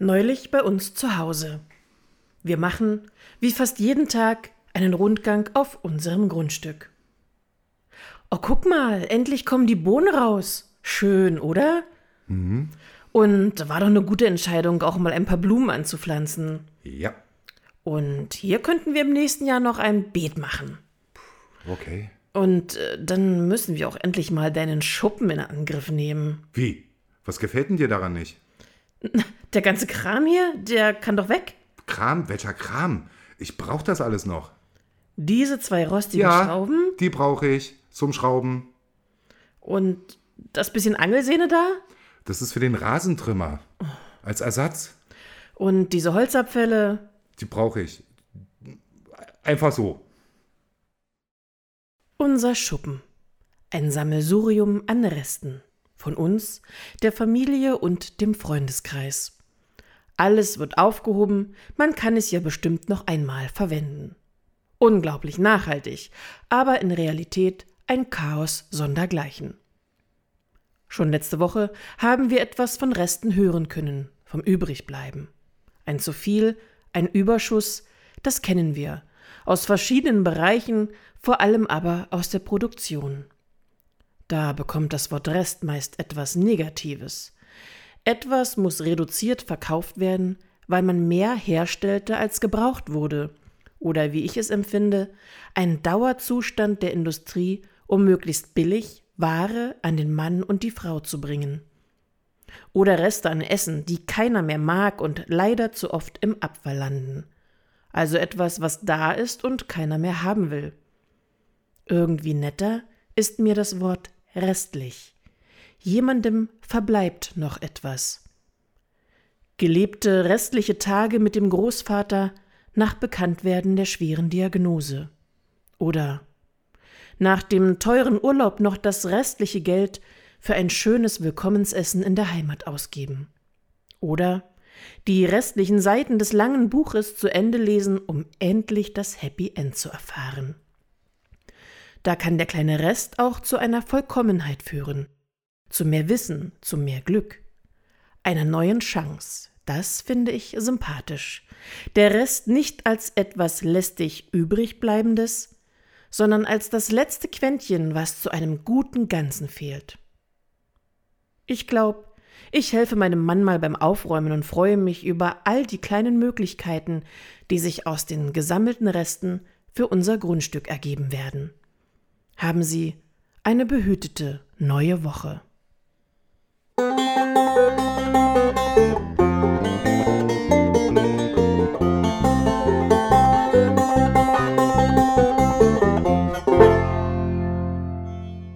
Neulich bei uns zu Hause. Wir machen, wie fast jeden Tag, einen Rundgang auf unserem Grundstück. Oh, guck mal, endlich kommen die Bohnen raus. Schön, oder? Mhm. Und war doch eine gute Entscheidung, auch mal ein paar Blumen anzupflanzen. Ja, Und hier könnten wir im nächsten Jahr noch ein Beet machen. okay. Und äh, dann müssen wir auch endlich mal deinen Schuppen in Angriff nehmen. Wie? Was gefällt denn dir daran nicht? Der ganze Kram hier, der kann doch weg. Kram? Welcher Kram? Ich brauch das alles noch. Diese zwei rostigen Ja, Schrauben die brauche ich zum Schrauben. und das bisschen Angelsehne da Das ist für den Rasentrimmer. Als Ersatz. und diese Holzabfälle. Die brauche ich. Einfach so. Unser Schuppen. Ein Sammelsurium an Resten. Von uns, der Familie und dem Freundeskreis. Alles wird aufgehoben, man kann es ja bestimmt noch einmal verwenden. Unglaublich nachhaltig, aber in Realität ein Chaos sondergleichen. Schon letzte Woche haben wir etwas von Resten hören können, vom Übrigbleiben. Ein zu viel, ein Überschuss, das kennen wir, aus verschiedenen Bereichen, vor allem aber aus der Produktion. Da bekommt das Wort Rest meist etwas Negatives. Etwas muss reduziert verkauft werden, weil man mehr herstellte, als gebraucht wurde, oder wie ich es empfinde, ein Dauerzustand der Industrie, um möglichst billig Ware an den Mann und die Frau zu bringen. Oder Reste an Essen, die keiner mehr mag und leider zu oft im Abfall landen. Also etwas, was da ist und keiner mehr haben will. Irgendwie netter ist mir das Wort restlich. Jemandem verbleibt noch etwas. Gelebte restliche Tage mit dem Großvater nach Bekanntwerden der schweren Diagnose. Oder nach dem teuren Urlaub noch das restliche Geld für ein schönes Willkommensessen in der Heimat ausgeben. Oder die restlichen Seiten des langen Buches zu Ende lesen, um endlich das Happy End zu erfahren. Da kann der kleine Rest auch zu einer Vollkommenheit führen, zu mehr Wissen, zu mehr Glück, einer neuen Chance. Das finde ich sympathisch. Der Rest nicht als etwas lästig übrigbleibendes, sondern als das letzte Quäntchen, was zu einem guten Ganzen fehlt. Ich glaube, ich helfe meinem Mann mal beim Aufräumen und freue mich über all die kleinen Möglichkeiten, die sich aus den gesammelten Resten für unser Grundstück ergeben werden. Haben Sie eine behütete neue Woche.